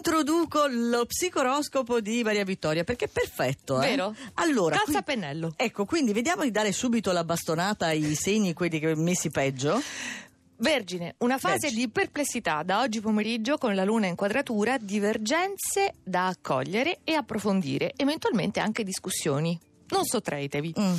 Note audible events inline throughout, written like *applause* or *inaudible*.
introduco lo psicoroscopo di Maria Vittoria perché è perfetto. eh? Vero? Allora, Calza qui- pennello. Ecco, quindi vediamo di dare subito la bastonata ai segni, quelli che messi peggio. Vergine, una fase Vergine. di perplessità da oggi pomeriggio con la luna in quadratura, divergenze da accogliere e approfondire, eventualmente anche discussioni. Non sottraetevi. Mm.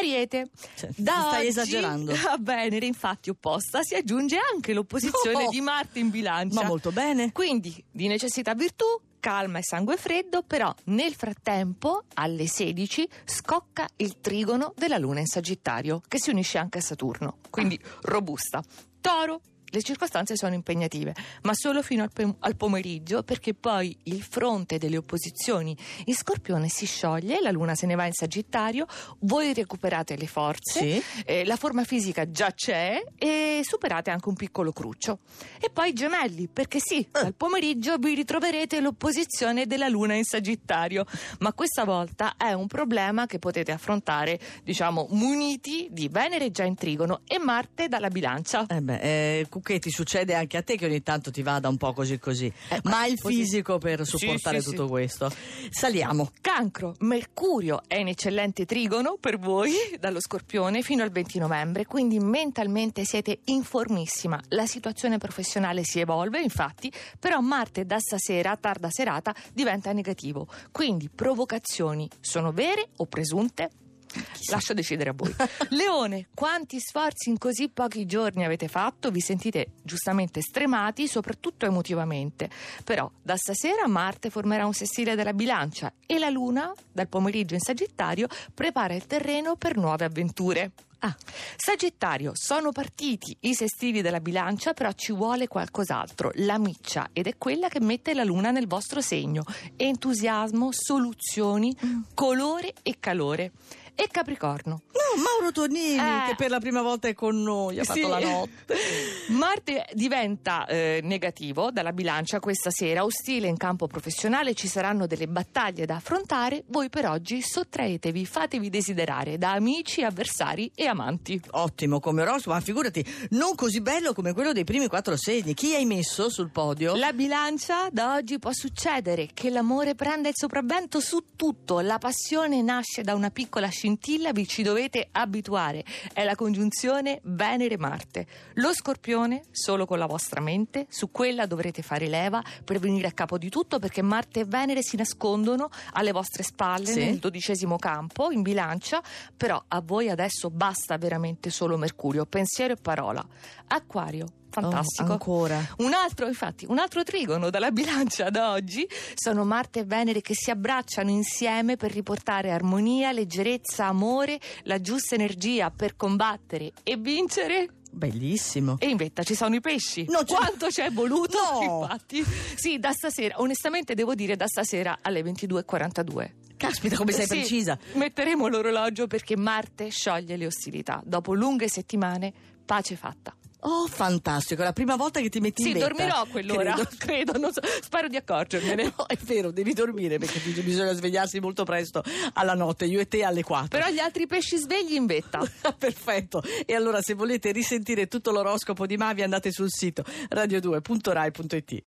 Ariete, Cioè, da stai oggi esagerando. a Venere, infatti opposta, si aggiunge anche l'opposizione No. *laughs* di Marte in bilancia. Ma molto bene. Quindi di necessità virtù, calma e sangue freddo, però nel frattempo alle 16 scocca il trigono della Luna in Sagittario, che si unisce anche a Saturno, quindi robusta. Toro. Le circostanze sono impegnative, ma solo fino al, pe- al pomeriggio perché poi il fronte delle opposizioni in Scorpione si scioglie, la Luna se ne va in Sagittario, voi recuperate le forze, Sì. eh, la forma fisica già c'è e superate anche un piccolo cruccio. E poi gemelli, perché sì, al pomeriggio vi ritroverete l'opposizione della Luna in Sagittario, ma questa volta è un problema che potete affrontare, diciamo, muniti di Venere già in trigono e Marte dalla bilancia. Eh beh, eh, Cucchetti, succede anche a te che ogni tanto ti vada un po' così così. ma hai il così. fisico per Sì, supportare sì, tutto sì. questo. Saliamo. Cancro, Mercurio è in eccellente trigono per voi *laughs* dallo Scorpione fino al 20 novembre, quindi mentalmente siete informissima. La situazione professionale si evolve, infatti, però Marte da stasera, tarda serata, diventa negativo. Quindi provocazioni sono vere o presunte? Lascio decidere a voi. *laughs* Leone, quanti sforzi in così pochi giorni avete fatto? Vi sentite giustamente stremati, soprattutto emotivamente. Però da stasera Marte formerà un sestile della bilancia e la Luna, dal pomeriggio in Sagittario, prepara il terreno per nuove avventure. Ah. Sagittario, sono partiti i sestili della bilancia, però ci vuole qualcos'altro, la miccia, ed è quella che mette la luna nel vostro segno. Entusiasmo, soluzioni, colore e calore. E Capricorno. No, Mauro Tonini, Eh. che per la prima volta è con noi, ha fatto Sì. la notte. *laughs* Marte diventa eh, negativo dalla bilancia questa sera, ostile in campo professionale, ci saranno delle battaglie da affrontare, voi per oggi sottraetevi, fatevi desiderare da amici, avversari e amanti. Ottimo come oroscopo, ma figurati, non così bello come quello dei primi quattro segni. Chi hai messo sul podio? La bilancia da oggi può succedere che l'amore prenda il sopravvento su tutto, la passione nasce da una piccola scintilla, vi ci dovete abituare, è la congiunzione Venere-Marte. Lo scorpione solo con la vostra mente, su quella dovrete fare leva per venire a capo di tutto perché Marte e Venere si nascondono alle vostre spalle Sì. nel dodicesimo campo in bilancia, però a voi adesso basta veramente solo Mercurio, pensiero e parola. Acquario, fantastico. Oh, ancora. Un altro, infatti, un altro trigono dalla bilancia da oggi sono Marte e Venere che si abbracciano insieme per riportare armonia, leggerezza, amore, la giusta energia per combattere e vincere. Bellissimo. E in vetta ci sono i pesci. No, c'è- Quanto c'è voluto? No! Infatti, sì, da stasera, onestamente devo dire da stasera alle 22.42. Caspita, come sei Sì, precisa. Metteremo l'orologio perché Marte scioglie le ostilità. Dopo lunghe settimane, pace fatta. Oh, fantastico, è la prima volta che ti metti Sì, in vetta. dormirò a quell'ora, Credo. *laughs* credo, non so, spero di accorgermene. No, è vero, devi dormire perché bisogna svegliarsi molto presto alla notte, io e te alle 4. Però gli altri pesci svegli in vetta. *laughs* Perfetto. E allora se volete risentire tutto l'oroscopo di Mavi andate sul sito radio2.rai.it.